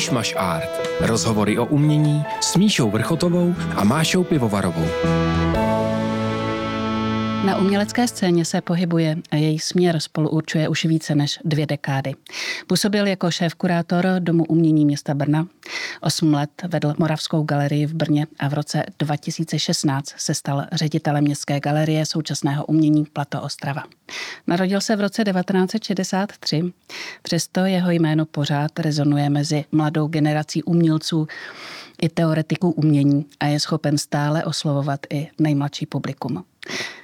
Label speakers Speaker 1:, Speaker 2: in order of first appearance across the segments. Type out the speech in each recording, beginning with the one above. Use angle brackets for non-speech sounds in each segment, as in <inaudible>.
Speaker 1: Myšmaš Art. Rozhovory o umění s Míšou Vrchotovou a Mášou Pivovarovou.
Speaker 2: Na umělecké scéně se pohybuje a její směr spolu určuje už více než dvě dekády. Působil jako šéf-kurátor Domu umění města Brna. Osm let vedl Moravskou galerii v Brně a v roce 2016 se stal ředitelem Městské galerie současného umění Plato Ostrava. Narodil se v roce 1963, přesto jeho jméno pořád rezonuje mezi mladou generací umělců i teoretiků umění a je schopen stále oslovovat i nejmladší publikum.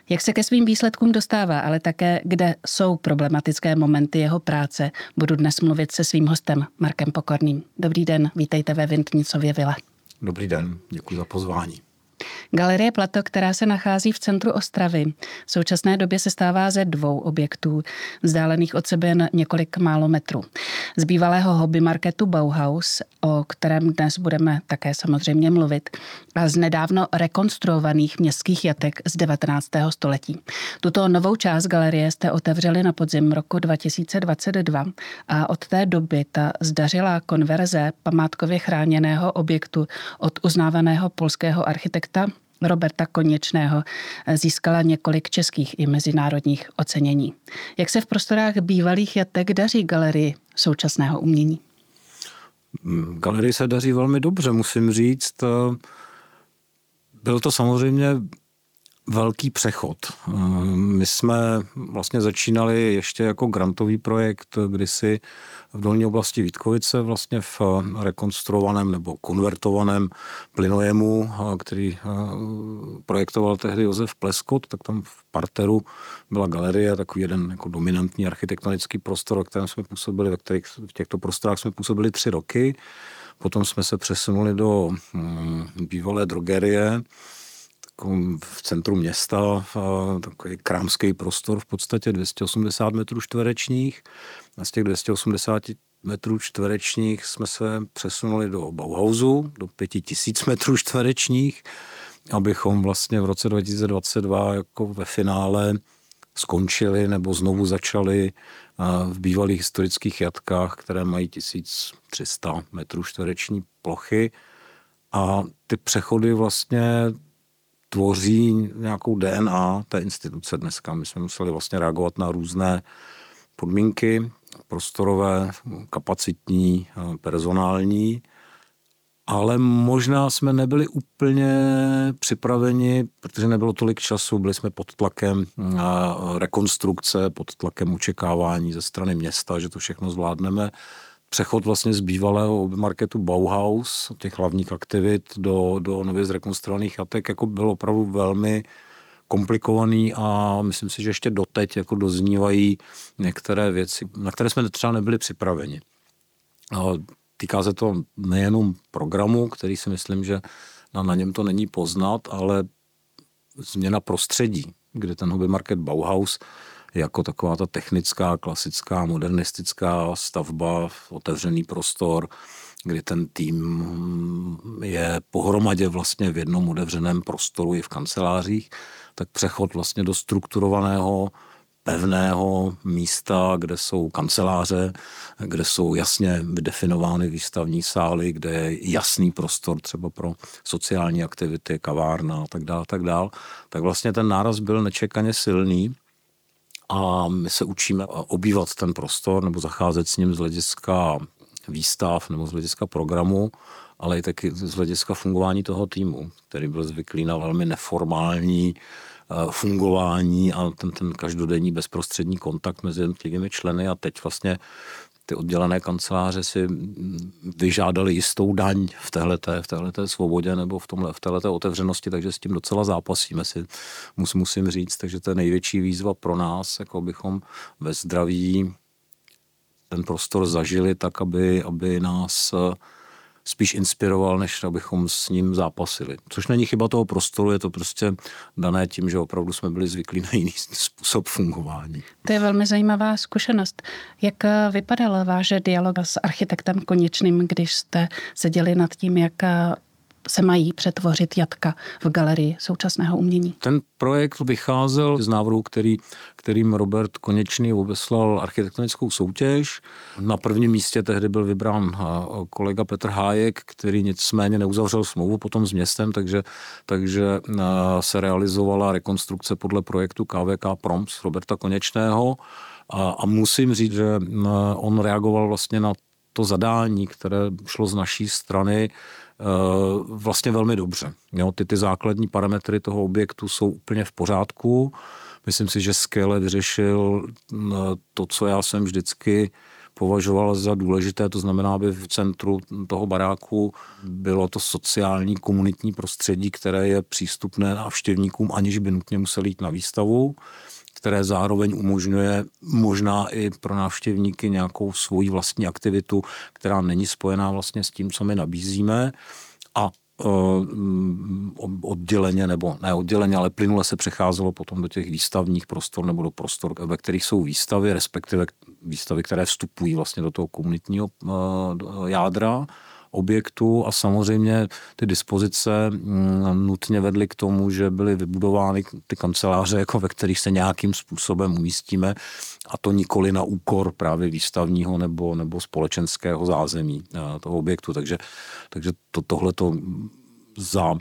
Speaker 2: Jak se ke svým výsledkům dostává, ale také kde jsou problematické momenty jeho práce, budu dnes mluvit se svým hostem Markem Pokorným. Dobrý den, vítejte ve Vintnicově vile.
Speaker 3: Dobrý den, děkuji za pozvání.
Speaker 2: Galerie Plato, která se nachází v centru Ostravy, v současné době se stává ze dvou objektů, vzdálených od sebe jen několik málo metrů. Z bývalého hobby marketu Bauhaus, o kterém dnes budeme také samozřejmě mluvit, a z nedávno rekonstruovaných městských jatek z 19. století. Tuto novou část galerie jste otevřeli na podzim roku 2022 a od té doby ta zdařila konverze památkově chráněného objektu od uznávaného polského architekta Roberta Konečného získala několik českých i mezinárodních ocenění. Jak se v prostorách bývalých jatek daří galerii současného umění?
Speaker 3: Galerii se daří velmi dobře, musím říct. Byl to samozřejmě velký přechod. My jsme vlastně začínali ještě jako grantový projekt kdysi v dolní oblasti Vítkovice, vlastně v rekonstruovaném nebo konvertovaném plynojemu, který projektoval tehdy Josef Pleskot, tak tam v parteru byla galerie, takový jeden jako dominantní architektonický prostor, ve kterém jsme působili, ve kterých v těchto prostorách jsme působili tři roky. Potom jsme se přesunuli do hm, bývalé drogerie, v centru města, takový krámský prostor v podstatě 280 metrů čtverečních. A z těch 280 metrů čtverečních jsme se přesunuli do Bauhausu, do 5000 metrů čtverečních, abychom vlastně v roce 2022 jako ve finále skončili nebo znovu začali v bývalých historických jatkách, které mají 1300 metrů čtvereční plochy. A ty přechody vlastně tvoří nějakou DNA té instituce dneska. My jsme museli vlastně reagovat na různé podmínky, prostorové, kapacitní, personální, ale možná jsme nebyli úplně připraveni, protože nebylo tolik času, byli jsme pod tlakem rekonstrukce, pod tlakem očekávání ze strany města, že to všechno zvládneme přechod vlastně z bývalého marketu Bauhaus, těch hlavních aktivit, do, do nově zrekonstruovaných jatek, jako bylo opravdu velmi komplikovaný a myslím si, že ještě doteď jako doznívají některé věci, na které jsme třeba nebyli připraveni. A týká se to nejenom programu, který si myslím, že na, na něm to není poznat, ale změna prostředí, kde ten hobby market Bauhaus jako taková ta technická, klasická, modernistická stavba, otevřený prostor, kdy ten tým je pohromadě vlastně v jednom otevřeném prostoru i v kancelářích, tak přechod vlastně do strukturovaného pevného místa, kde jsou kanceláře, kde jsou jasně definovány výstavní sály, kde je jasný prostor třeba pro sociální aktivity, kavárna a tak dále, tak dále, tak vlastně ten náraz byl nečekaně silný a my se učíme obývat ten prostor nebo zacházet s ním z hlediska výstav nebo z hlediska programu, ale i taky z hlediska fungování toho týmu, který byl zvyklý na velmi neformální eh, fungování a ten, ten každodenní bezprostřední kontakt mezi jednotlivými členy a teď vlastně ty oddělené kanceláře si vyžádali jistou daň v téhleté, v téhleté svobodě nebo v, tomhle, v téhleté otevřenosti, takže s tím docela zápasíme si, mus, musím říct. Takže to je největší výzva pro nás, jako bychom ve zdraví ten prostor zažili tak, aby, aby nás spíš inspiroval, než abychom s ním zápasili. Což není chyba toho prostoru, je to prostě dané tím, že opravdu jsme byli zvyklí na jiný <laughs> způsob fungování.
Speaker 2: To je velmi zajímavá zkušenost. Jak eh, vypadal váš dialog s architektem Konečným, když jste seděli nad tím, jak eh, se mají přetvořit jatka v galerii současného umění?
Speaker 3: Ten projekt vycházel z návrhu, který, kterým Robert Konečný obeslal architektonickou soutěž. Na prvním místě tehdy byl vybrán kolega Petr Hájek, který nicméně neuzavřel smlouvu potom s městem, takže, takže se realizovala rekonstrukce podle projektu KVK Proms Roberta Konečného. A, a musím říct, že on reagoval vlastně na to zadání, které šlo z naší strany, eh, vlastně velmi dobře. Jo, ty, ty základní parametry toho objektu jsou úplně v pořádku. Myslím si, že skvěle vyřešil mm, to, co já jsem vždycky považoval za důležité, to znamená, aby v centru toho baráku bylo to sociální komunitní prostředí, které je přístupné návštěvníkům, aniž by nutně museli jít na výstavu které zároveň umožňuje možná i pro návštěvníky nějakou svoji vlastní aktivitu, která není spojená vlastně s tím, co my nabízíme. A e, odděleně, nebo ne odděleně, ale plynule se přecházelo potom do těch výstavních prostor nebo do prostor, ve kterých jsou výstavy, respektive výstavy, které vstupují vlastně do toho komunitního e, jádra objektu a samozřejmě ty dispozice mm, nutně vedly k tomu, že byly vybudovány ty kanceláře, jako ve kterých se nějakým způsobem umístíme a to nikoli na úkor právě výstavního nebo, nebo společenského zázemí eh, toho objektu. Takže, takže to, tohle to za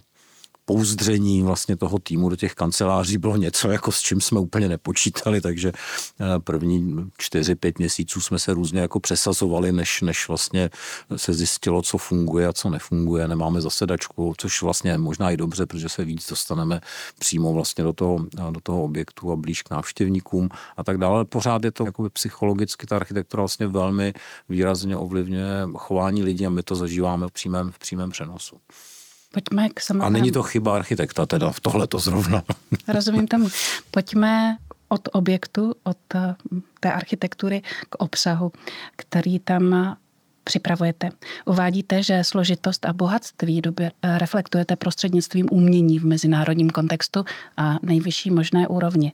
Speaker 3: pouzdření vlastně toho týmu do těch kanceláří bylo něco, jako s čím jsme úplně nepočítali, takže eh, první čtyři, pět měsíců jsme se různě jako přesazovali, než, než vlastně se zjistilo, co funguje a co nefunguje. Nemáme zasedačku, což vlastně je možná i dobře, protože se víc dostaneme přímo vlastně do toho, do toho objektu a blíž k návštěvníkům a tak dále. Pořád je to jako psychologicky, ta architektura vlastně velmi výrazně ovlivňuje chování lidí a my to zažíváme v přímém, v přímém přenosu.
Speaker 2: Pojďme k samotnému.
Speaker 3: A není to chyba architekta teda v tohle to zrovna. <laughs>
Speaker 2: Rozumím tomu. Pojďme od objektu, od eh, té architektury k obsahu, který tam připravujete. Uvádíte, že složitost a bohatství době eh, reflektujete prostřednictvím umění v mezinárodním kontextu a nejvyšší možné úrovni.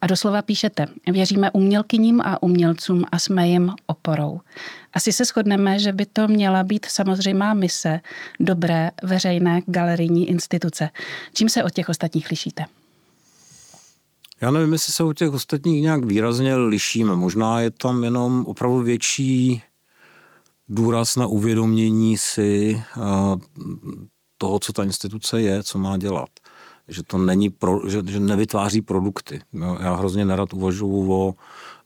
Speaker 2: A doslova píšete, věříme umělkyním a umělcům a jsme jim oporou. Asi se shodneme, že by to měla být samozřejmá mise dobré veřejné galerijní instituce. Čím se od těch ostatních lišíte?
Speaker 3: Já nevím, jestli se od těch ostatních nějak výrazně lišíme. Možná je tam jenom opravdu větší důraz na uvědomění si toho, co ta instituce je, co má dělat. Že to není, pro, že, že nevytváří produkty. Já hrozně nerad uvažuji o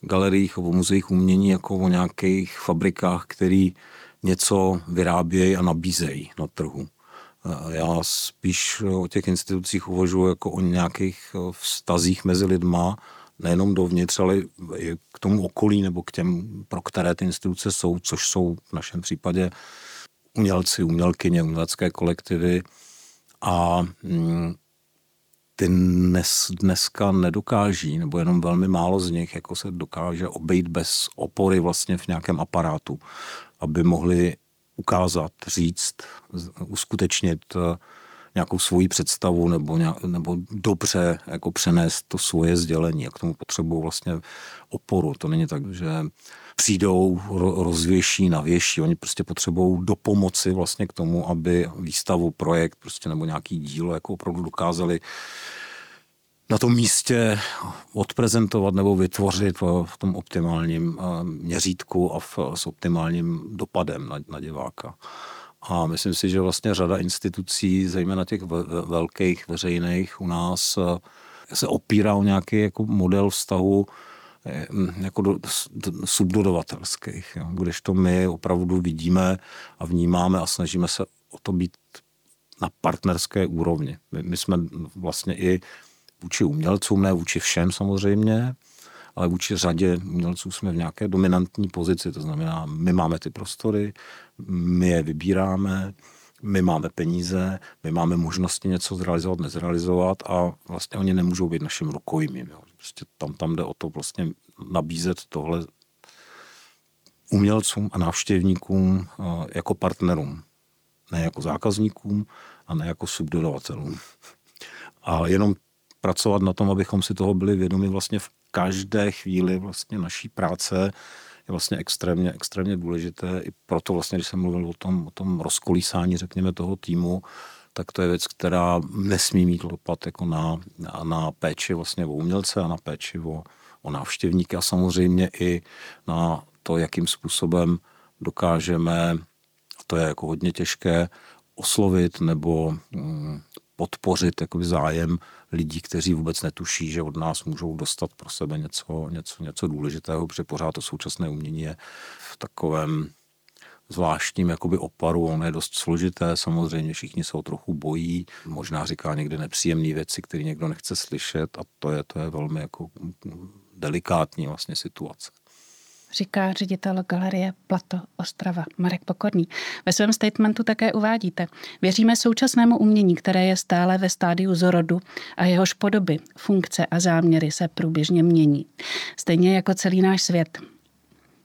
Speaker 3: galeriích, o muzeích umění jako o nějakých fabrikách, který něco vyrábějí a nabízejí na trhu. Já spíš o těch institucích uvažuji jako o nějakých vztazích mezi lidma, nejenom dovnitř, ale i k tomu okolí nebo k těm, pro které ty instituce jsou, což jsou v našem případě umělci, umělkyně, umělecké kolektivy. A mm, ty dnes, dneska nedokáží, nebo jenom velmi málo z nich, jako se dokáže obejít bez opory vlastně v nějakém aparátu, aby mohli ukázat, říct, uskutečnit nějakou svoji představu nebo, nějak, nebo dobře jako přenést to svoje sdělení a k tomu potřebují vlastně oporu. To není tak, že přijdou, rozvěší, navěší. Oni prostě potřebují do pomoci vlastně k tomu, aby výstavu, projekt prostě nebo nějaký dílo jako opravdu dokázali na tom místě odprezentovat nebo vytvořit v tom optimálním eh, měřítku a v, s optimálním dopadem na, na diváka. A myslím si, že vlastně řada institucí, zejména těch velkých veřejných u nás, eh, se opírá o nějaký jako model vztahu eh, jako do, do, subdodavatelských. Jo. to my opravdu vidíme a vnímáme a snažíme se o to být na partnerské úrovni. My, my jsme vlastně i vůči umělcům, ne vůči všem samozřejmě, ale vůči řadě umělců jsme v nějaké dominantní pozici, to znamená, my máme ty prostory, my je vybíráme, my máme peníze, my máme možnosti něco zrealizovat, nezrealizovat a vlastně oni nemůžou být naším rukojmím. Jo. Prostě tam, tam jde o to vlastně nabízet tohle umělcům a návštěvníkům jako partnerům. Ne jako zákazníkům a ne jako subdodavatelům. A jenom pracovat na tom, abychom si toho byli vědomi vlastně v každé chvíli vlastně naší práce je vlastně extrémně, extrémně důležité. I proto vlastně, když jsem mluvil o tom, o tom rozkolísání, řekněme, toho týmu, tak to je věc, která nesmí mít dopad jako na, na, na péči vlastně o umělce a na péči o, o návštěvníky a samozřejmě i na to, jakým způsobem dokážeme, to je jako hodně těžké, oslovit nebo mm, podpořit jakoby zájem lidí, kteří vůbec netuší, že od nás můžou dostat pro sebe něco, něco, něco důležitého, protože pořád to současné umění je v takovém zvláštním jakoby oparu, ono je dost složité, samozřejmě všichni se trochu bojí, možná říká někdy nepříjemné věci, které někdo nechce slyšet a to je, to je velmi jako delikátní vlastně situace
Speaker 2: říká ředitel galerie Plato Ostrava Marek Pokorný. Ve svém statementu také uvádíte, věříme současnému umění, které je stále ve stádiu zorodu a jehož podoby, funkce a záměry se průběžně mění. Stejně jako celý náš svět.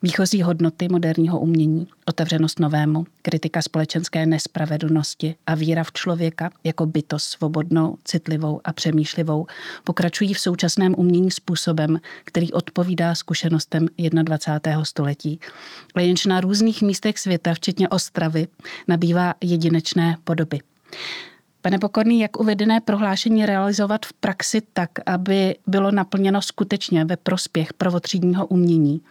Speaker 2: Výchozí hodnoty moderního umění, otevřenost novému, kritika společenské nespravedlnosti a víra v člověka jako bytost svobodnou, citlivou a přemýšlivou pokračují v současném umění způsobem, který odpovídá zkušenostem 21. století. A jenž na různých místech světa, včetně Ostravy, nabývá jedinečné podoby. Pane Pokorný, jak uvedené prohlášení realizovat v praxi tak, aby bylo naplněno skutečně ve prospěch prvotřídního umění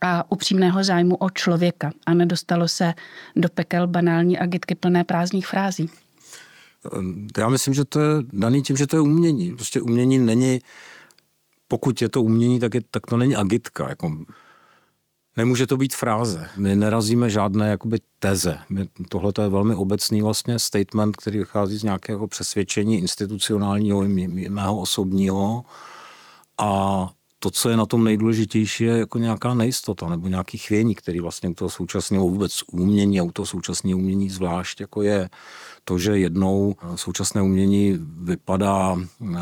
Speaker 2: a upřímného zájmu o člověka a nedostalo se do pekel banální agitky plné prázdných frází?
Speaker 3: Já myslím, že to je daný tím, že to je umění. Prostě umění není, pokud je to umění, tak, je, tak to není agitka. Jako Nemůže to být fráze. My nerazíme žádné jakoby teze. Tohle je velmi obecný vlastně statement, který vychází z nějakého přesvědčení institucionálního, mého osobního. A to, co je na tom nejdůležitější, je jako nějaká nejistota nebo nějaký chvění, který vlastně u toho současného vůbec umění a u toho současného umění zvlášť jako je. To, že jednou současné umění vypadá eh,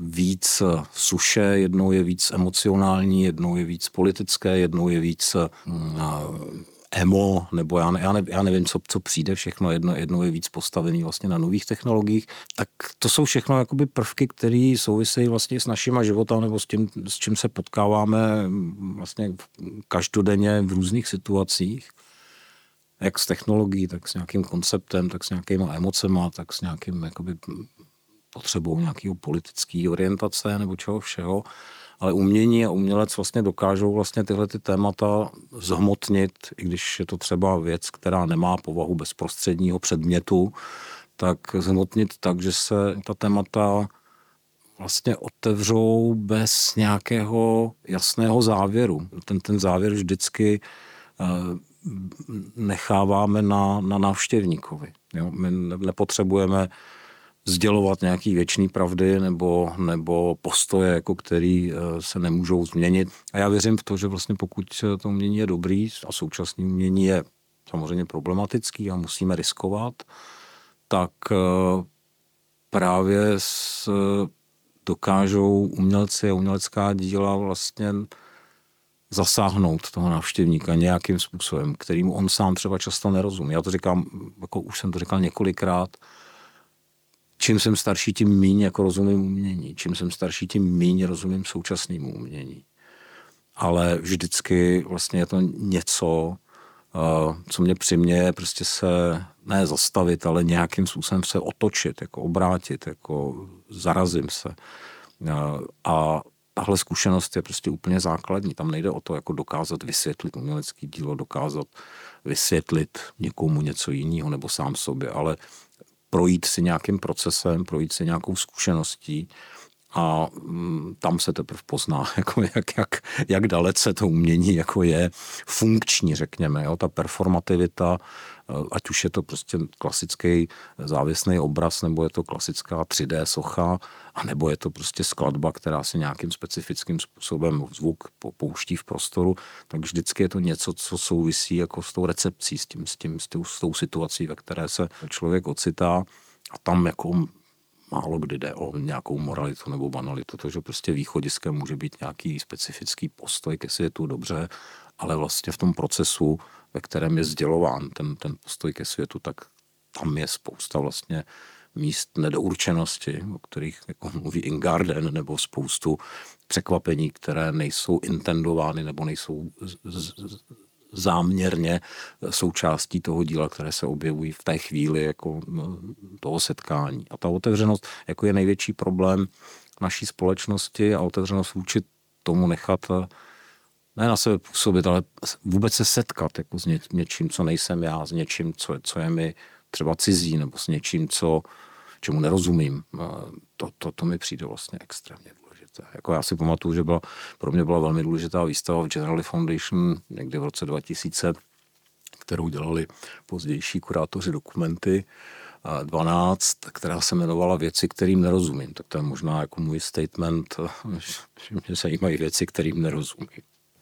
Speaker 3: víc suše, jednou je víc emocionální, jednou je víc politické, jednou je víc eh, emo, nebo já, ne, já, ne, já nevím, co, co přijde všechno, jedno, jedno je víc postavený vlastně na nových technologiích, tak to jsou všechno jakoby prvky, které souvisejí vlastně s našima života nebo s tím, s čím se potkáváme vlastně každodenně v různých situacích jak s technologií, tak s nějakým konceptem, tak s nějakýma emocema, tak s nějakým jakoby, potřebou nějakého politické orientace nebo čeho všeho. Ale umění a umělec vlastně dokážou vlastně tyhle ty témata zhmotnit, i když je to třeba věc, která nemá povahu bezprostředního předmětu, tak zhmotnit tak, že se ta témata vlastně otevřou bez nějakého jasného závěru. Ten, ten závěr vždycky eh, necháváme na, na návštěvníkovi. Jo? My nepotřebujeme sdělovat nějaký věčný pravdy nebo, nebo postoje, jako který eh, se nemůžou změnit. A já věřím v to, že vlastně pokud to umění je dobrý a současný umění je samozřejmě problematický a musíme riskovat, tak eh, právě s, dokážou umělci a umělecká díla vlastně zasáhnout toho návštěvníka nějakým způsobem, kterým on sám třeba často nerozumí. Já to říkám, jako už jsem to říkal několikrát, čím jsem starší, tím méně jako rozumím umění. Čím jsem starší, tím méně rozumím současnému umění. Ale vždycky vlastně je to něco, eh, co mě přiměje prostě se ne zastavit, ale nějakým způsobem se otočit, jako obrátit, jako zarazím se. Eh, a tahle zkušenost je prostě úplně základní. Tam nejde o to, jako dokázat vysvětlit umělecký dílo, dokázat vysvětlit někomu něco jiného nebo sám sobě, ale projít si nějakým procesem, projít si nějakou zkušeností a mm, tam se teprve pozná, <laughs> jako jak, jak, jak dalece to umění jako je funkční, řekněme. Jo? Ta performativita, ať už je to prostě klasický závěsný obraz, nebo je to klasická 3D socha, a nebo je to prostě skladba, která se nějakým specifickým způsobem zvuk pouští v prostoru, tak vždycky je to něco, co souvisí jako s tou recepcí, s, tím, s, tím, s, tou, s tou situací, ve které se člověk ocitá. A tam jako málo kdy jde o nějakou moralitu nebo banalitu, to, že prostě východiskem může být nějaký specifický postoj ke světu dobře, ale vlastně v tom procesu, ve kterém je sdělován ten, ten postoj ke světu, tak tam je spousta vlastně míst nedourčenosti, o kterých jako mluví Ingarden, nebo spoustu překvapení, které nejsou intendovány nebo nejsou záměrně součástí toho díla, které se objevují v té chvíli jako toho setkání. A ta otevřenost jako je největší problém naší společnosti a otevřenost vůči tomu nechat ne na sebe působit, ale vůbec se setkat jako s něčím, co nejsem já, s něčím, co, co je mi třeba cizí, nebo s něčím, co, čemu nerozumím. To, to, to mi přijde vlastně extrémně důležité. Jako já si pamatuju, že byla, pro mě byla velmi důležitá výstava v General Foundation někdy v roce 2000, kterou dělali pozdější kurátoři dokumenty, 12, která se jmenovala Věci, kterým nerozumím. Tak to je možná jako můj statement, <laughs> že mě zajímají věci, kterým nerozumím.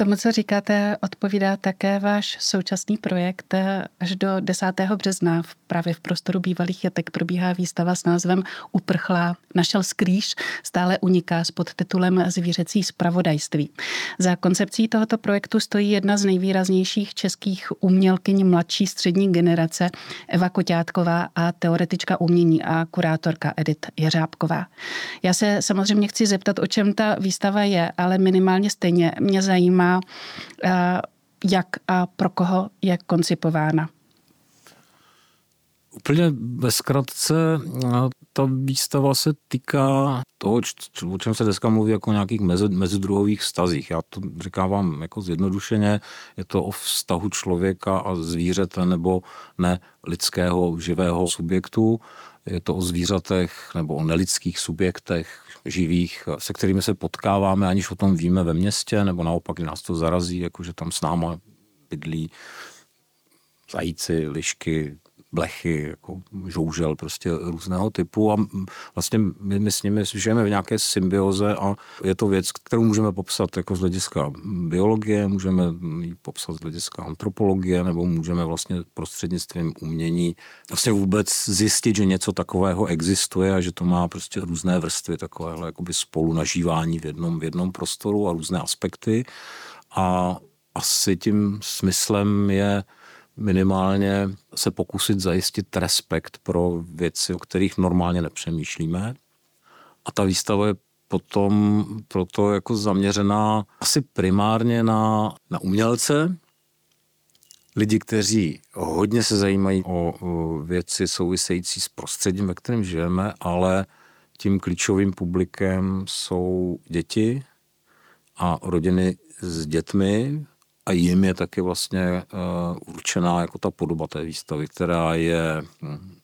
Speaker 2: Tomu, co říkáte, odpovídá také váš současný projekt. Až do 10. března v právě v prostoru bývalých jatek probíhá výstava s názvem Uprchlá. Našel skrýž stále uniká s podtitulem Zvířecí spravodajství. Za koncepcí tohoto projektu stojí jedna z nejvýraznějších českých umělkyň mladší střední generace Eva Koťátková a teoretička umění a kurátorka Edith Jeřábková. Já se samozřejmě chci zeptat, o čem ta výstava je, ale minimálně stejně mě zajímá, eh, jak a pro koho je koncipována.
Speaker 3: Úplně ve zkratce, ta výstava se týká toho, o čem se dneska mluví jako o nějakých mezidruhových vztazích. Já to říkávám jako zjednodušeně, je to o vztahu člověka a zvířete nebo ne lidského živého subjektu. Je to o zvířatech nebo o nelidských subjektech živých, se kterými se potkáváme, aniž o tom víme ve městě, nebo naopak nás to zarazí, jakože tam s náma bydlí zajíci, lišky, blechy, jako žoužel prostě různého typu a vlastně my, my s nimi žijeme v nějaké symbioze a je to věc, kterou můžeme popsat jako z hlediska biologie, můžeme ji popsat z hlediska antropologie nebo můžeme vlastně prostřednictvím umění vlastně vůbec zjistit, že něco takového existuje a že to má prostě různé vrstvy takového jakoby spolu nažívání v jednom, v jednom prostoru a různé aspekty. A asi tím smyslem je minimálně se pokusit zajistit respekt pro věci, o kterých normálně nepřemýšlíme. A ta výstava je potom proto jako zaměřená asi primárně na, na umělce, lidi, kteří hodně se zajímají o, o věci související s prostředím, ve kterém žijeme, ale tím klíčovým publikem jsou děti a rodiny s dětmi, a jim je taky vlastně uh, určená jako ta podoba té výstavy, která je hm,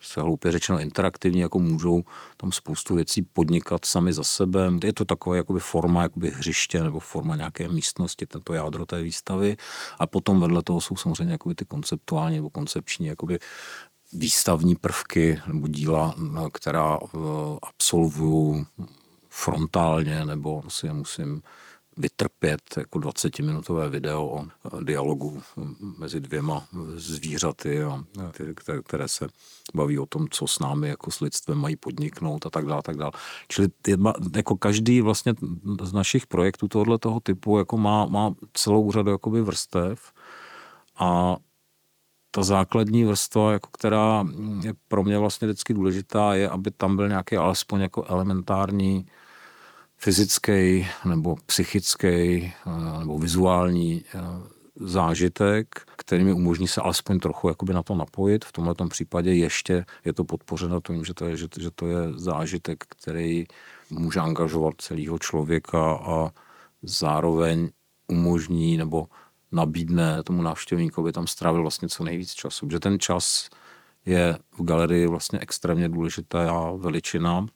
Speaker 3: se hloupě řečeno interaktivní, jako můžou tam spoustu věcí podnikat sami za sebe. Je to takové jakoby forma jakoby hřiště nebo forma nějaké místnosti, tento jádro té výstavy. A potom vedle toho jsou samozřejmě jakoby ty konceptuální nebo koncepční jakoby výstavní prvky nebo díla, která uh, absolvuju frontálně nebo si je musím vytrpět jako 20-minutové video o dialogu mezi dvěma zvířaty, a které se baví o tom, co s námi jako s lidstvem mají podniknout a tak dále. Tak dále. Čili jedna, jako každý vlastně z našich projektů tohoto toho typu jako má, má celou řadu jakoby vrstev a ta základní vrstva, jako která je pro mě vlastně vždycky důležitá, je, aby tam byl nějaký alespoň jako elementární fyzický nebo psychický eh, nebo vizuální eh, zážitek, který mi umožní se alespoň trochu jakoby na to napojit. V tomhle případě ještě je to podpořeno tím, že to je, že, že to je zážitek, který může angažovat celého člověka a zároveň umožní nebo nabídne tomu návštěvníkovi tam strávil vlastně co nejvíc času. Protože ten čas je v galerii vlastně extrémně důležitá veličina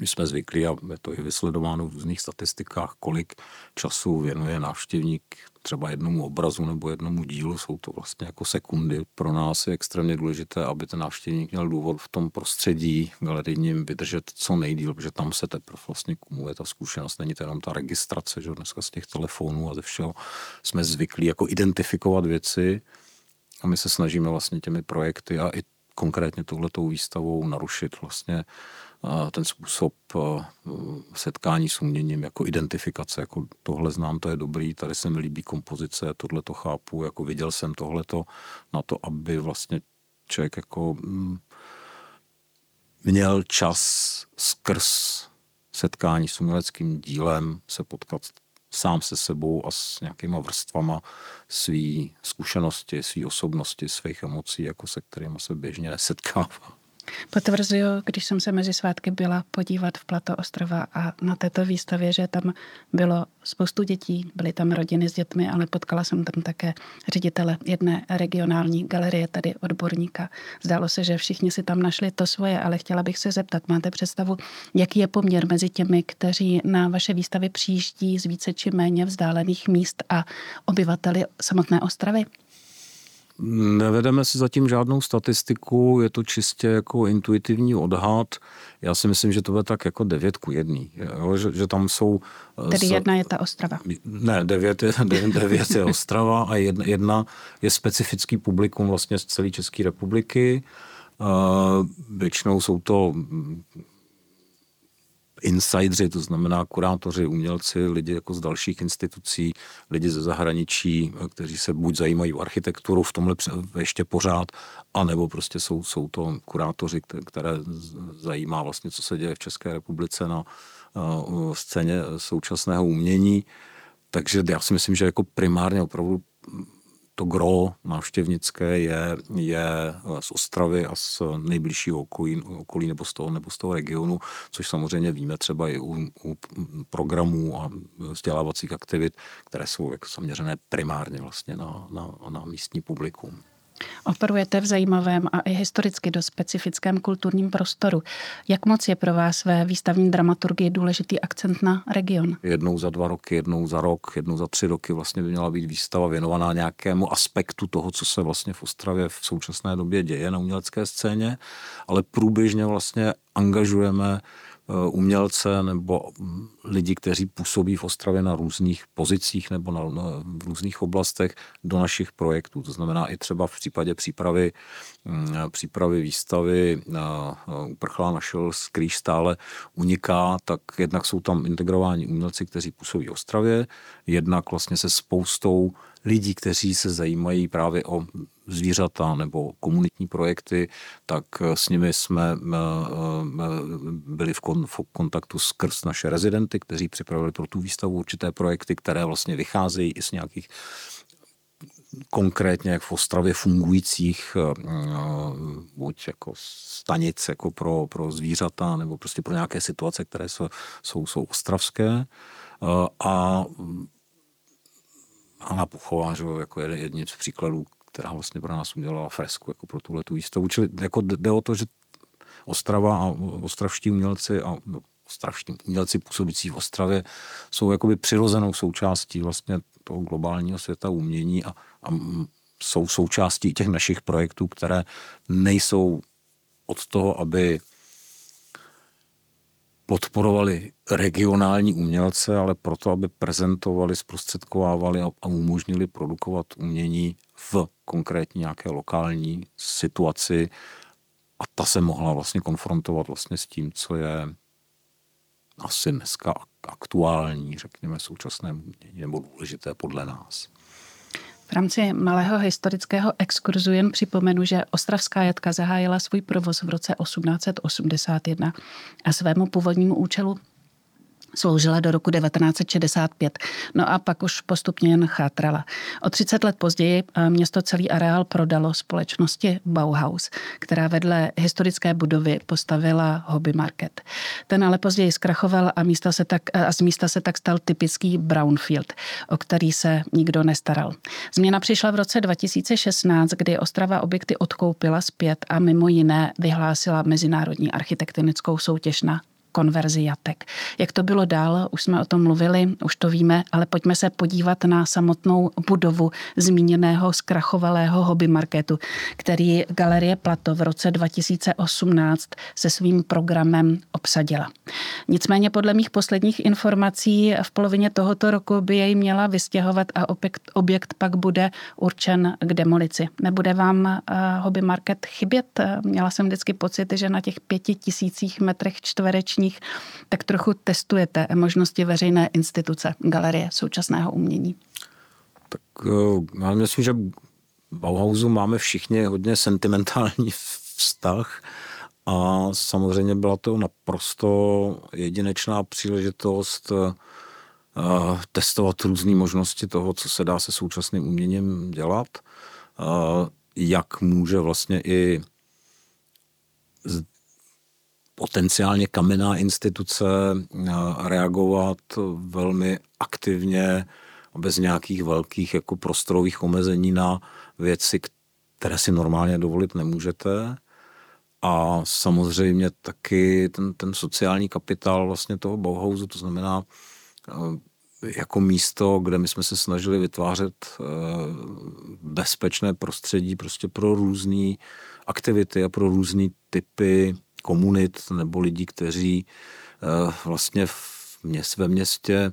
Speaker 3: my jsme zvyklí, a je to i vysledováno v různých statistikách, kolik času věnuje návštěvník třeba jednomu obrazu nebo jednomu dílu, jsou to vlastně jako sekundy. Pro nás je extrémně důležité, aby ten návštěvník měl důvod v tom prostředí galerijním vydržet co nejdíl, protože tam se teprve vlastně kumuluje ta zkušenost. Není to jenom ta registrace, že dneska z těch telefonů a ze všeho jsme zvyklí jako identifikovat věci a my se snažíme vlastně těmi projekty a i konkrétně touhletou výstavou narušit vlastně ten způsob setkání s uměním jako identifikace, jako tohle znám, to je dobrý, tady se mi líbí kompozice, tohle to chápu, jako viděl jsem tohleto na to, aby vlastně člověk jako mm, měl čas skrz setkání s uměleckým dílem se potkat sám se sebou a s nějakýma vrstvama své zkušenosti, své osobnosti, svých emocí, jako se kterými se běžně nesetkává.
Speaker 2: Potvrzuju, když jsem se mezi svátky byla podívat v Plato ostrova a na této výstavě, že tam bylo spoustu dětí, byly tam rodiny s dětmi, ale potkala jsem tam také ředitele jedné regionální galerie, tady odborníka. Zdálo se, že všichni si tam našli to svoje, ale chtěla bych se zeptat, máte představu, jaký je poměr mezi těmi, kteří na vaše výstavy přijíždí z více či méně vzdálených míst a obyvateli samotné ostravy?
Speaker 3: Nevedeme si zatím žádnou statistiku, je to čistě jako intuitivní odhad. Já si myslím, že to bude tak jako 9 ku 1. že, že tam jsou...
Speaker 2: Eh, Tedy jedna je ta Ostrava.
Speaker 3: Ne, 9 je, <laughs> 9 je Ostrava a jedna, jedna je specifický publikum vlastně z celé České republiky. Uh, většinou jsou to insidři, to znamená kurátoři, umělci, lidi jako z dalších institucí, lidi ze zahraničí, kteří se buď zajímají o architekturu v tomhle ještě pořád, anebo prostě jsou, jsou to kurátoři, které zajímá vlastně, co se děje v České republice na scéně současného umění. Takže já si myslím, že jako primárně opravdu to gro návštěvnické je, je z Ostravy a z nejbližšího okolí, okolí nebo, z toho, nebo z toho regionu, což samozřejmě víme třeba i u, u programů a vzdělávacích aktivit, které jsou jako zaměřené primárně vlastně na, na, na místní publikum.
Speaker 2: Operujete v zajímavém a i historicky dost specifickém kulturním prostoru. Jak moc je pro vás ve výstavní dramaturgii důležitý akcent na region?
Speaker 3: Jednou za dva roky, jednou za rok, jednou za tři roky vlastně by měla být výstava věnovaná nějakému aspektu toho, co se vlastně v Ostravě v současné době děje na umělecké scéně, ale průběžně vlastně angažujeme umělce nebo lidi, kteří působí v Ostravě na různých pozicích nebo na, na, v různých oblastech do našich projektů. To znamená i třeba v případě přípravy, mm, přípravy výstavy Uprchlá našel skrýž stále uniká, tak jednak jsou tam integrováni umělci, kteří působí v Ostravě, jednak vlastně se spoustou lidí, kteří se zajímají právě o zvířata nebo komunitní projekty, tak eh, s nimi jsme eh, eh, byli v kontaktu skrz naše rezidenty, kteří připravili pro tu výstavu určité projekty, které vlastně vycházejí i z nějakých konkrétně jak v Ostravě fungujících buď jako stanic jako pro, pro zvířata nebo prostě pro nějaké situace, které jsou, jsou, jsou ostravské. A Anna Puchová, že jako jedním z příkladů, která vlastně pro nás udělala fresku jako pro tuhle tu výstavu. Čili jako jde o to, že Ostrava a ostravští umělci a no, ostravští umělci působící v Ostravě jsou jakoby přirozenou součástí vlastně toho globálního světa umění a, a jsou součástí těch našich projektů, které nejsou od toho, aby podporovali regionální umělce, ale proto, aby prezentovali, zprostředkovávali a umožnili produkovat umění v konkrétní nějaké lokální situaci a ta se mohla vlastně konfrontovat vlastně s tím, co je asi dneska aktuální, řekněme, současné umění, nebo důležité podle nás.
Speaker 2: V rámci malého historického exkurzu jen připomenu, že Ostravská jatka zahájila svůj provoz v roce 1881 a svému původnímu účelu Sloužila do roku 1965, no a pak už postupně jen chátrala. O 30 let později eh, město celý areál prodalo společnosti Bauhaus, která vedle historické budovy postavila hobby market. Ten ale později zkrachoval a, místa se tak, eh, a z místa se tak stal typický brownfield, o který se nikdo nestaral. Změna přišla v roce 2016, kdy Ostrava objekty odkoupila zpět a mimo jiné vyhlásila mezinárodní architektonickou soutěž na konverzi jatek. Jak to bylo dál, už jsme o tom mluvili, už to víme, ale pojďme se podívat na samotnou budovu zmíněného zkrachovalého hobby marketu, který Galerie Plato v roce 2018 se svým programem obsadila. Nicméně podle mých posledních informací v polovině tohoto roku by jej měla vystěhovat a objekt, objekt pak bude určen k demolici. Nebude vám eh, hobby market chybět? Měla jsem vždycky pocit, že na těch pěti tisících metrech čtverečních místních, tak trochu testujete možnosti veřejné instituce Galerie současného umění.
Speaker 3: Tak eh, já myslím, že Bauhausu máme všichni hodně sentimentální <laughs> vztah a samozřejmě byla to naprosto jedinečná příležitost eh, testovat různé možnosti toho, co se dá se současným uměním dělat, jak může vlastně i potenciálně kamenná instituce reagovat velmi aktivně bez nějakých velkých jako prostorových omezení na věci, které si normálně dovolit nemůžete. A samozřejmě taky ten, ten sociální kapitál vlastně toho Bauhausu, to znamená eh, jako místo, kde my jsme se snažili vytvářet eh, bezpečné prostředí prostě pro různé aktivity a pro různé typy komunit nebo lidí, kteří eh, vlastně v měst, ve městě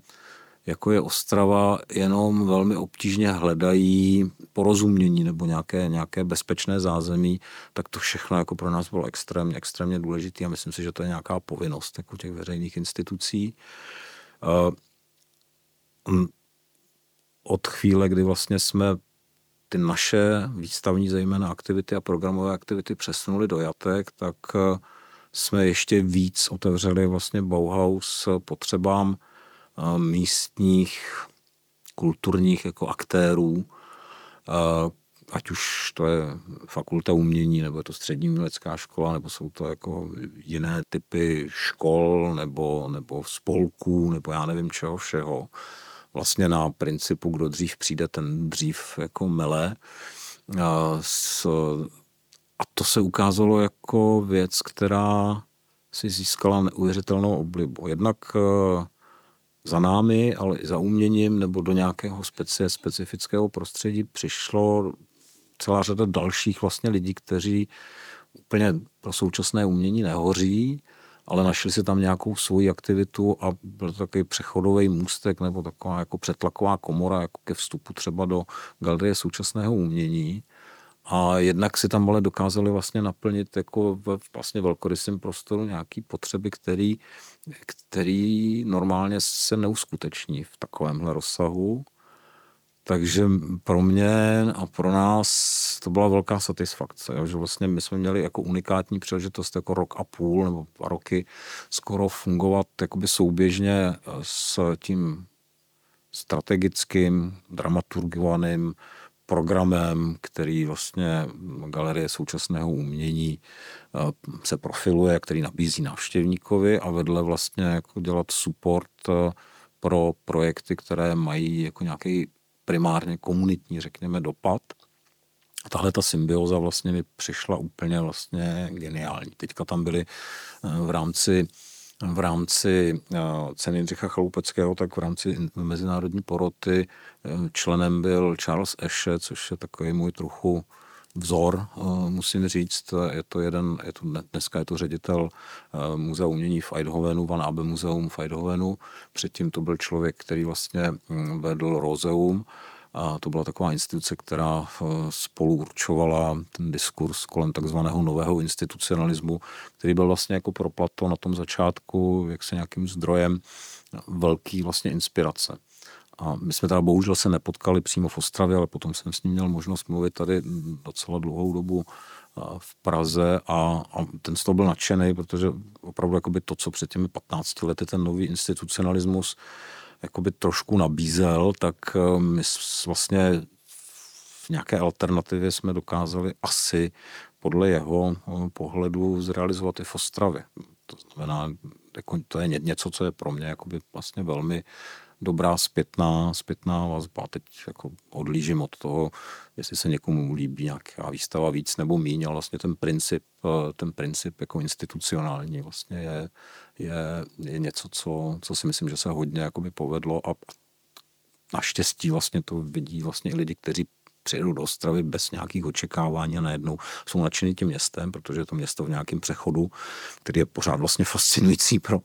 Speaker 3: jako je Ostrava, jenom velmi obtížně hledají porozumění nebo nějaké, nějaké bezpečné zázemí, tak to všechno jako pro nás bylo extrémně, extrémně důležité a myslím si, že to je nějaká povinnost jako těch veřejných institucí. Eh, od chvíle, kdy vlastně jsme ty naše výstavní zejména aktivity a programové aktivity přesunuli do jatek, tak eh, jsme ještě víc otevřeli vlastně Bauhaus potřebám místních kulturních jako aktérů, ať už to je fakulta umění, nebo je to střední umělecká škola, nebo jsou to jako jiné typy škol, nebo, nebo spolků, nebo já nevím čeho všeho. Vlastně na principu, kdo dřív přijde, ten dřív jako mele. A, s, a to se ukázalo jako věc, která si získala neuvěřitelnou oblibu. Jednak za námi, ale i za uměním nebo do nějakého speci, specifického prostředí přišlo celá řada dalších vlastně lidí, kteří úplně pro současné umění nehoří, ale našli si tam nějakou svoji aktivitu a byl to takový přechodový můstek nebo taková jako přetlaková komora jako ke vstupu třeba do galerie současného umění. A jednak si tam ale dokázali vlastně naplnit jako v vlastně velkorysém prostoru nějaký potřeby, který, který normálně se neuskuteční v takovémhle rozsahu. Takže pro mě a pro nás to byla velká satisfakce, jo, že vlastně my jsme měli jako unikátní příležitost jako rok a půl nebo dva roky skoro fungovat jakoby souběžně s tím strategickým, dramaturgovaným programem, který vlastně Galerie současného umění eh, se profiluje, který nabízí návštěvníkovi a vedle vlastně jako dělat support eh, pro projekty, které mají jako nějaký primárně komunitní, řekněme, dopad. Tahle ta symbioza vlastně mi přišla úplně vlastně geniální. Teďka tam byly eh, v rámci v rámci eh, ceny Jindřicha Chalupeckého, tak v rámci mezinárodní poroty eh, členem byl Charles Esche, což je takový můj trochu vzor, eh, musím říct. Je to jeden, je to, dneska je to ředitel Muzea umění v Eidhovenu, Van Abe muzeum v Eidhovenu. Předtím to byl člověk, který vlastně hm, vedl Rozeum a to byla taková instituce, která eh, spolu určovala ten diskurs kolem takzvaného nového institucionalismu, který byl vlastně jako pro Plato na tom začátku jak se nějakým zdrojem velký vlastně inspirace. A my jsme teda bohužel se nepotkali přímo v Ostravě, ale potom jsem s ním měl možnost mluvit tady docela dlouhou dobu eh, v Praze a, a ten z toho byl nadšený, protože opravdu jakoby to, co před těmi 15 lety ten nový institucionalismus jakoby trošku nabízel, tak eh, my vlastně v nějaké alternativě jsme dokázali asi podle jeho eh, pohledu zrealizovat i v Ostravě. To znamená, jako to je něco, co je pro mě jakoby vlastně velmi dobrá zpětná, zpětná vazba. Teď jako odlížím od toho, jestli se někomu líbí nějaká výstava víc nebo míň, ale vlastně ten princip, eh, ten princip jako institucionální vlastně je, je, je něco, co, co si myslím, že se hodně jakoby povedlo a naštěstí vlastně to vidí vlastně i lidi, kteří přijedou do Ostravy bez nějakých očekávání a najednou jsou nadšení tím městem, protože je to město v nějakém přechodu, který je pořád vlastně fascinující pro,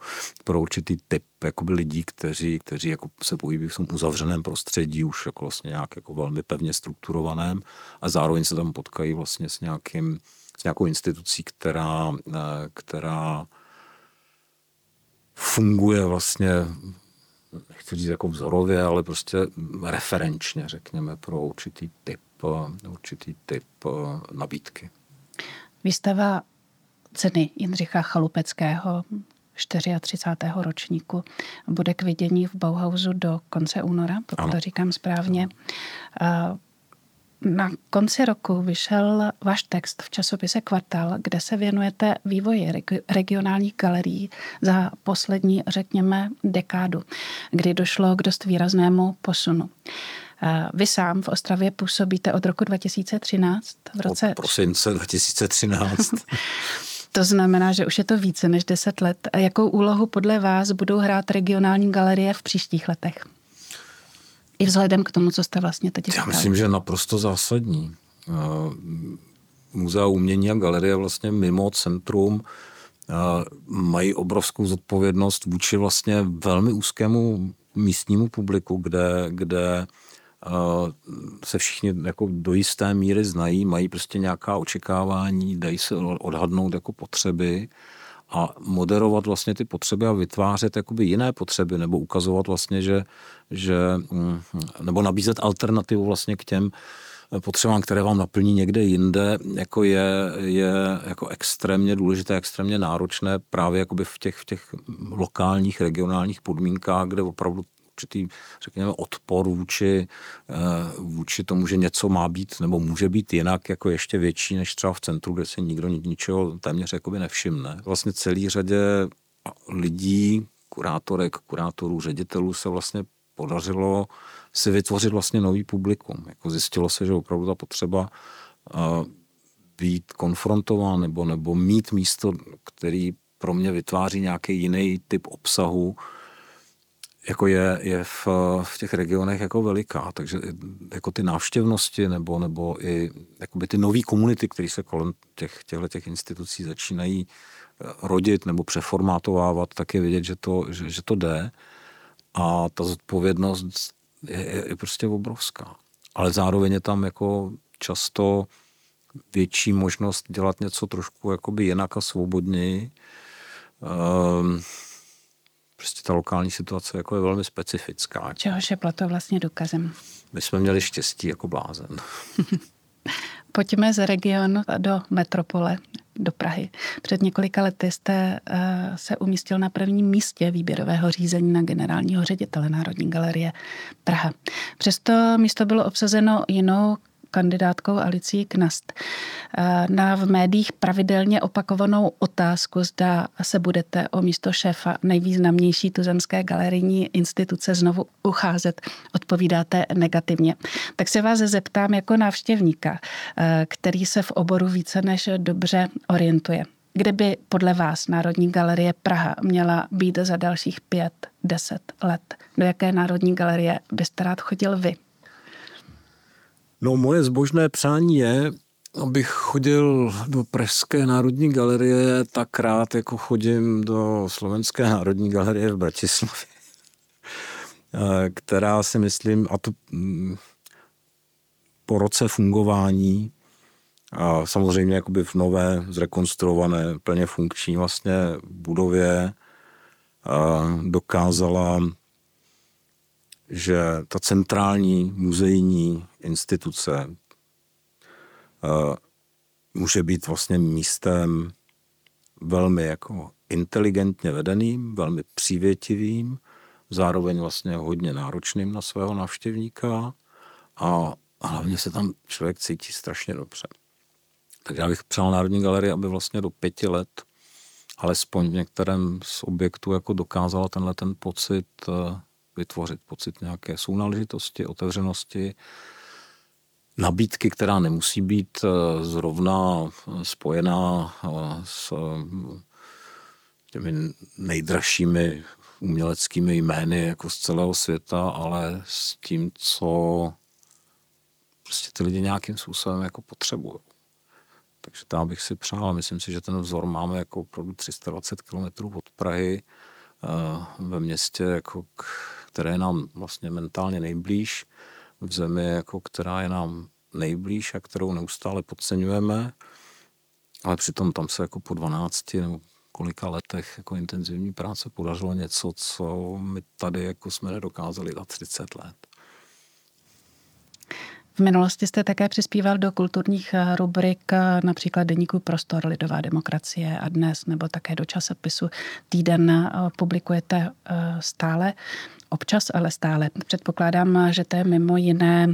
Speaker 3: pro určitý typ jakoby lidí, kteří, kteří jako se pohybují v tom uzavřeném prostředí, už jako vlastně nějak jako velmi pevně strukturovaném a zároveň se tam potkají vlastně s, nějakým, s nějakou institucí, která, eh, která funguje vlastně nechci říct jako vzorově, ale prostě referenčně, řekněme, pro určitý typ, určitý typ eh, nabídky.
Speaker 2: Výstava ceny Jindřicha Chalupeckého 34. ročníku bude k vidění v Bauhausu do konce února, pokud ano. to říkám správně. Na konci roku vyšel váš text v časopise Kvartál, kde se věnujete vývoji regionálních galerií za poslední, řekněme, dekádu, kdy došlo k dost výraznému posunu. Vy sám v Ostravě působíte od roku 2013.
Speaker 3: V roce... Od prosince 2013. <laughs> <laughs>
Speaker 2: To znamená, že už je to více než 10 let. Jakou úlohu podle vás budou hrát regionální galerie v příštích letech? I vzhledem k tomu, co jste vlastně teď
Speaker 3: říkali. Já myslím, že naprosto zásadní. Muzea umění a galerie vlastně mimo centrum mají obrovskou zodpovědnost vůči vlastně velmi úzkému místnímu publiku, kde, kde se všichni jako do jisté míry znají, mají prostě nějaká očekávání, dají se odhadnout jako potřeby a moderovat vlastně ty potřeby a vytvářet jakoby jiné potřeby nebo ukazovat vlastně, že, že mm, nebo nabízet alternativu vlastně k těm potřebám, které vám naplní někde jinde, jako je, je jako extrémně důležité, extrémně náročné právě jakoby v těch, v těch lokálních, regionálních podmínkách, kde opravdu určitý, řekněme, odpor vůči, eh, vůči tomu, že něco má být nebo může být jinak jako ještě větší než třeba v centru, kde se nikdo ničeho téměř jakoby nevšimne. Vlastně celý řadě lidí, kurátorek, kurátorů, ředitelů se vlastně podařilo si vytvořit vlastně nový publikum. Jako zjistilo se, že opravdu ta potřeba eh, být konfrontován nebo, nebo mít místo, který pro mě vytváří nějaký jiný typ obsahu, jako je, je v, v těch regionech jako veliká, takže jako ty návštěvnosti nebo, nebo i jakoby ty nové komunity, které se kolem těch, těchto těch institucí začínají eh, rodit nebo přeformátovávat, tak je vidět, že to, že, že to jde a ta zodpovědnost je, je, je prostě obrovská. Ale zároveň je tam jako často větší možnost dělat něco trošku jakoby jinak a svobodněji. Um, prostě ta lokální situace jako je velmi specifická.
Speaker 2: Čehož je Plato vlastně důkazem?
Speaker 3: My jsme měli štěstí jako blázen. <laughs>
Speaker 2: Pojďme z regionu do metropole, do Prahy. Před několika lety jste uh, se umístil na prvním místě výběrového řízení na generálního ředitele Národní galerie Praha. Přesto místo bylo obsazeno jinou kandidátkou Alicí Knast eh, na v médiích pravidelně opakovanou otázku, zda se budete o místo šéfa nejvýznamnější tuzemské galerijní instituce znovu ucházet, odpovídáte negativně. Tak se vás zeptám jako návštěvníka, eh, který se v oboru více než dobře orientuje. Kde by podle vás Národní galerie Praha měla být za dalších pět, deset let? Do jaké Národní galerie byste rád chodil vy?
Speaker 3: No moje zbožné přání je, abych chodil do Pražské národní galerie tak rád, jako chodím do Slovenské národní galerie v Bratislavě, <laughs> eh, která si myslím, a to mm, po roce fungování, a samozřejmě jakoby v nové, zrekonstruované, plně funkční vlastně budově dokázala že ta centrální muzejní instituce uh, může být vlastně místem velmi jako inteligentně vedeným, velmi přívětivým, zároveň vlastně hodně náročným na svého návštěvníka a hlavně se tam člověk cítí strašně dobře. Tak já bych přál Národní galerii, aby vlastně do pěti let alespoň v některém z objektů jako dokázala tenhle ten pocit eh, vytvořit pocit nějaké sounáležitosti, otevřenosti, nabídky, která nemusí být eh, zrovna eh, spojená eh, s těmi nejdražšími uměleckými jmény jako z celého světa, ale s tím, co prostě ty lidi nějakým způsobem jako potřebují. Takže tam bych si přál, myslím si, že ten vzor máme jako opravdu 320 km od Prahy ve městě, jako k které je nám vlastně mentálně nejblíž, v zemi, jako která je nám nejblíž a kterou neustále podceňujeme, ale přitom tam se jako po 12 nebo kolika letech jako intenzivní práce podařilo něco, co my tady jako jsme nedokázali za 30 let.
Speaker 2: V minulosti jste také přispíval do kulturních eh, rubrik, eh, například deníku Prostor, Lidová demokracie a dnes, nebo také do časopisu Týden eh, publikujete stále občas, ale stále. Předpokládám, že to je mimo jiné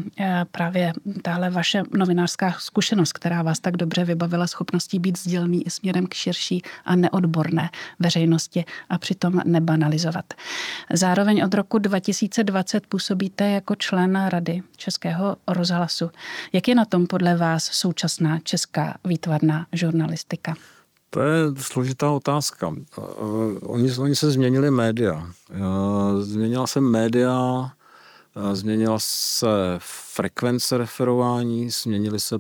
Speaker 2: právě tahle vaše novinářská zkušenost, která vás tak dobře vybavila schopností být sdělný i směrem k širší a neodborné veřejnosti a přitom nebanalizovat. Zároveň od roku 2020 působíte jako člen Rady Českého rozhlasu. Jak je na tom podle vás současná česká výtvarná žurnalistika?
Speaker 3: To je složitá otázka. Oni, oni se změnili média. Změnila se média, změnila se frekvence referování, změnily se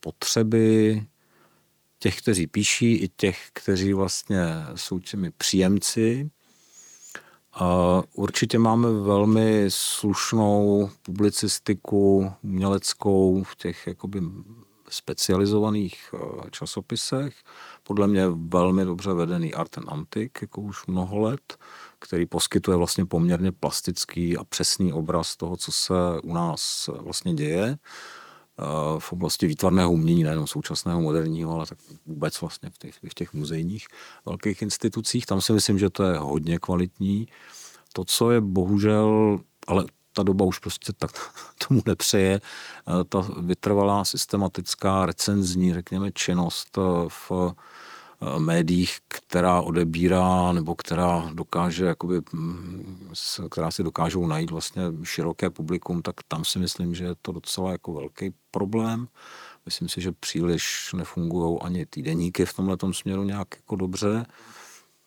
Speaker 3: potřeby těch, kteří píší, i těch, kteří vlastně jsou těmi příjemci. Určitě máme velmi slušnou publicistiku uměleckou v těch jakoby specializovaných eh, časopisech. Podle mě velmi dobře vedený Art and Antique, jako už mnoho let, který poskytuje vlastně poměrně plastický a přesný obraz toho, co se u nás vlastně děje eh, v oblasti výtvarného umění, nejenom současného, moderního, ale tak vůbec vlastně v těch, v těch muzejních velkých institucích. Tam si myslím, že to je hodně kvalitní. To, co je bohužel, ale ta doba už prostě tak <laughs> tomu nepřeje. Eh, ta vytrvalá systematická recenzní, řekněme, činnost eh, v eh, médiích, která odebírá nebo která dokáže, jakoby, mm, která si dokážou najít vlastně široké publikum, tak tam si myslím, že je to docela jako velký problém. Myslím si, že příliš nefungují ani týdeníky v tomhle směru nějak jako dobře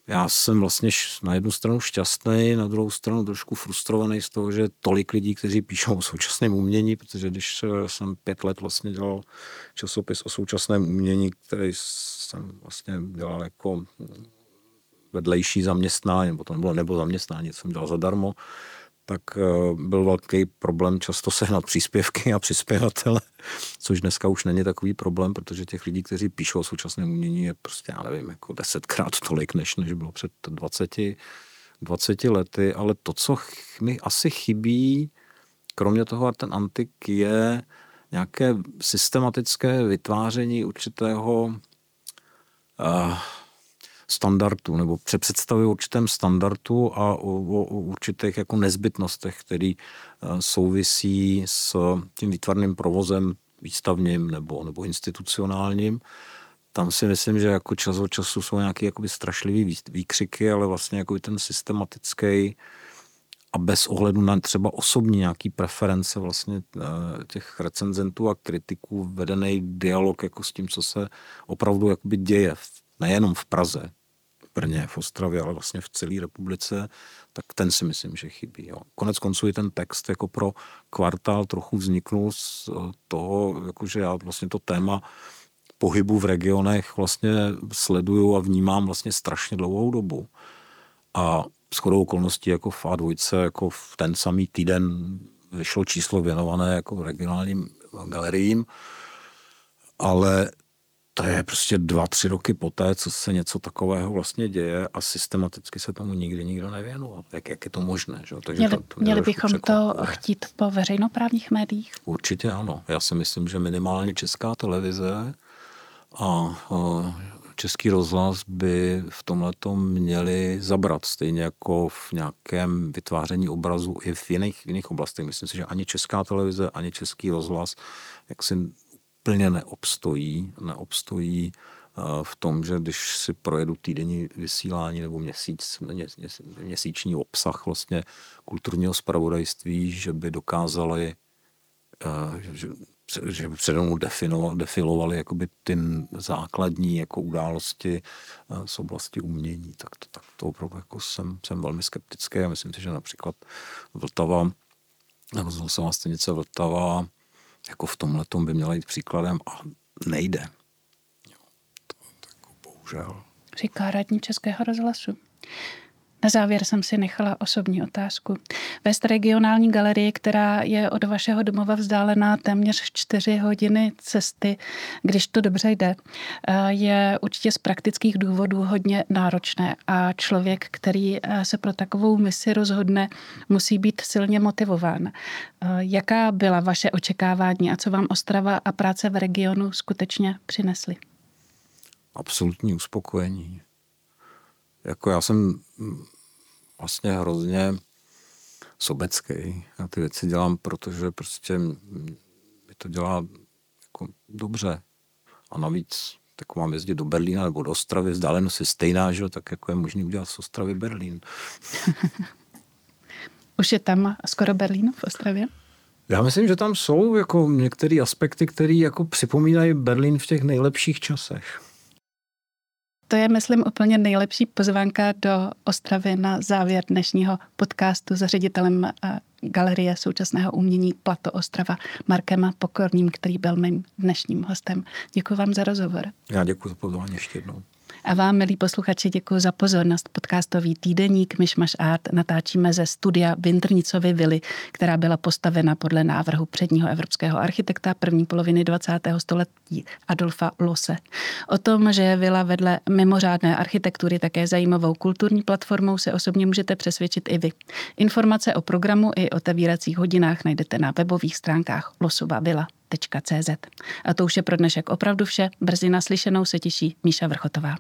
Speaker 3: já jsem vlastně na jednu stranu šťastný, na druhou stranu trošku frustrovaný z toho, že tolik lidí, kteří píšou o současném umění, protože když jsem pět let vlastně dělal časopis o současném umění, který jsem vlastně dělal jako vedlejší zaměstnání, nebo to nebylo nebo zaměstnání, jsem dělal zadarmo, tak eh, byl velký problém často sehnat příspěvky a přispěvatele, <laughs> což dneska už není takový problém, protože těch lidí, kteří píšou o současném umění, je prostě, já nevím, jako desetkrát tolik, než, než bylo před 20, 20 lety, ale to, co mi asi chybí, kromě toho ten antik, je nějaké systematické vytváření určitého uh, standardu nebo představy o určitém standardu a o, o, o určitých jako nezbytnostech, který eh, souvisí s tím výtvarným provozem výstavním nebo, nebo institucionálním. Tam si myslím, že jako čas od času jsou nějaké jakoby strašlivý výkřiky, ale vlastně jako ten systematický a bez ohledu na třeba osobní nějaký preference vlastně eh, těch recenzentů a kritiků vedený dialog jako s tím, co se opravdu jakoby děje nejenom v Praze, Brně, v Ostravě, ale vlastně v celé republice, tak ten si myslím, že chybí. Jo. Konec konců i ten text jako pro kvartál trochu vzniknul z eh, toho, jakože já vlastně to téma pohybu v regionech vlastně sleduju a vnímám vlastně strašně dlouhou dobu. A shodou okolností jako v A2, jako v ten samý týden vyšlo číslo věnované jako regionálním galeriím, ale to je prostě dva, tři roky poté, co se něco takového vlastně děje a systematicky se tomu nikdy nikdo nevěnoval. Jak, jak je to možné? Že?
Speaker 2: Takže měli, to, to měli bychom to chtít po veřejnoprávních médiích?
Speaker 3: Určitě ano. Já si myslím, že minimálně česká televize a, a český rozhlas by v tomhle měli zabrat, stejně jako v nějakém vytváření obrazu i v jiných, v jiných oblastech. Myslím si, že ani česká televize, ani český rozhlas jak si úplně neobstojí, neobstojí eh, v tom, že když si projedu týdenní vysílání nebo měsíc, měsíční obsah vlastně kulturního spravodajství, že by dokázali, eh, že, že by přede mnou defilovali jakoby ty základní jako události eh, z oblasti umění, tak to, tak to opravdu jako jsem, jsem velmi skeptický a myslím si, že například Vltava, rozhlasová stanice Vltava jako v tomhle by měla jít příkladem a nejde. Jo, to, to jako bohužel.
Speaker 2: Říká radní Českého rozhlasu. Na závěr jsem si nechala osobní otázku. Vést regionální galerii, která je od vašeho domova vzdálená téměř čtyři hodiny cesty, když to dobře jde, eh, je určitě z praktických důvodů hodně náročné a člověk, který eh, se pro takovou misi rozhodne, musí být silně motivován. Eh, jaká byla vaše očekávání a co vám Ostrava a práce v regionu skutečně přinesly?
Speaker 3: Absolutní uspokojení. Jako já jsem vlastně hrozně sobecký. Já ty věci dělám, protože prostě mi to dělá jako dobře. A navíc tak mám jezdit do Berlína nebo do Ostravy, vzdálenost je stejná, že? tak jako je možný udělat z Ostravy Berlín. <laughs>
Speaker 2: Už je tam skoro Berlín v Ostravě?
Speaker 3: Já myslím, že tam jsou jako některé aspekty, které jako připomínají Berlín v těch nejlepších časech.
Speaker 2: To je, myslím, úplně nejlepší pozvánka do Ostravy na závěr dnešního podcastu s ředitelem eh, Galerie současného umění Plato Ostrava Markem Pokorným, který byl mým dnešním hostem. Děkuji vám za rozhovor.
Speaker 3: Já děkuji za pozvání ještě jednou.
Speaker 2: A vám, milí posluchači, děkuji za pozornost. Podcastový týdeník Myšmaš Art natáčíme ze studia Vintrnicovy vily, která byla postavena podle návrhu předního evropského architekta první poloviny 20. století Adolfa Lose. O tom, že je vila vedle mimořádné architektury také zajímavou kulturní platformou, se osobně můžete přesvědčit i vy. Informace o programu i otevíracích hodinách najdete na webových stránkách Losova vila. A to už je pro dnešek opravdu vše. Brzy naslyšenou se těší Míša Vrchotová.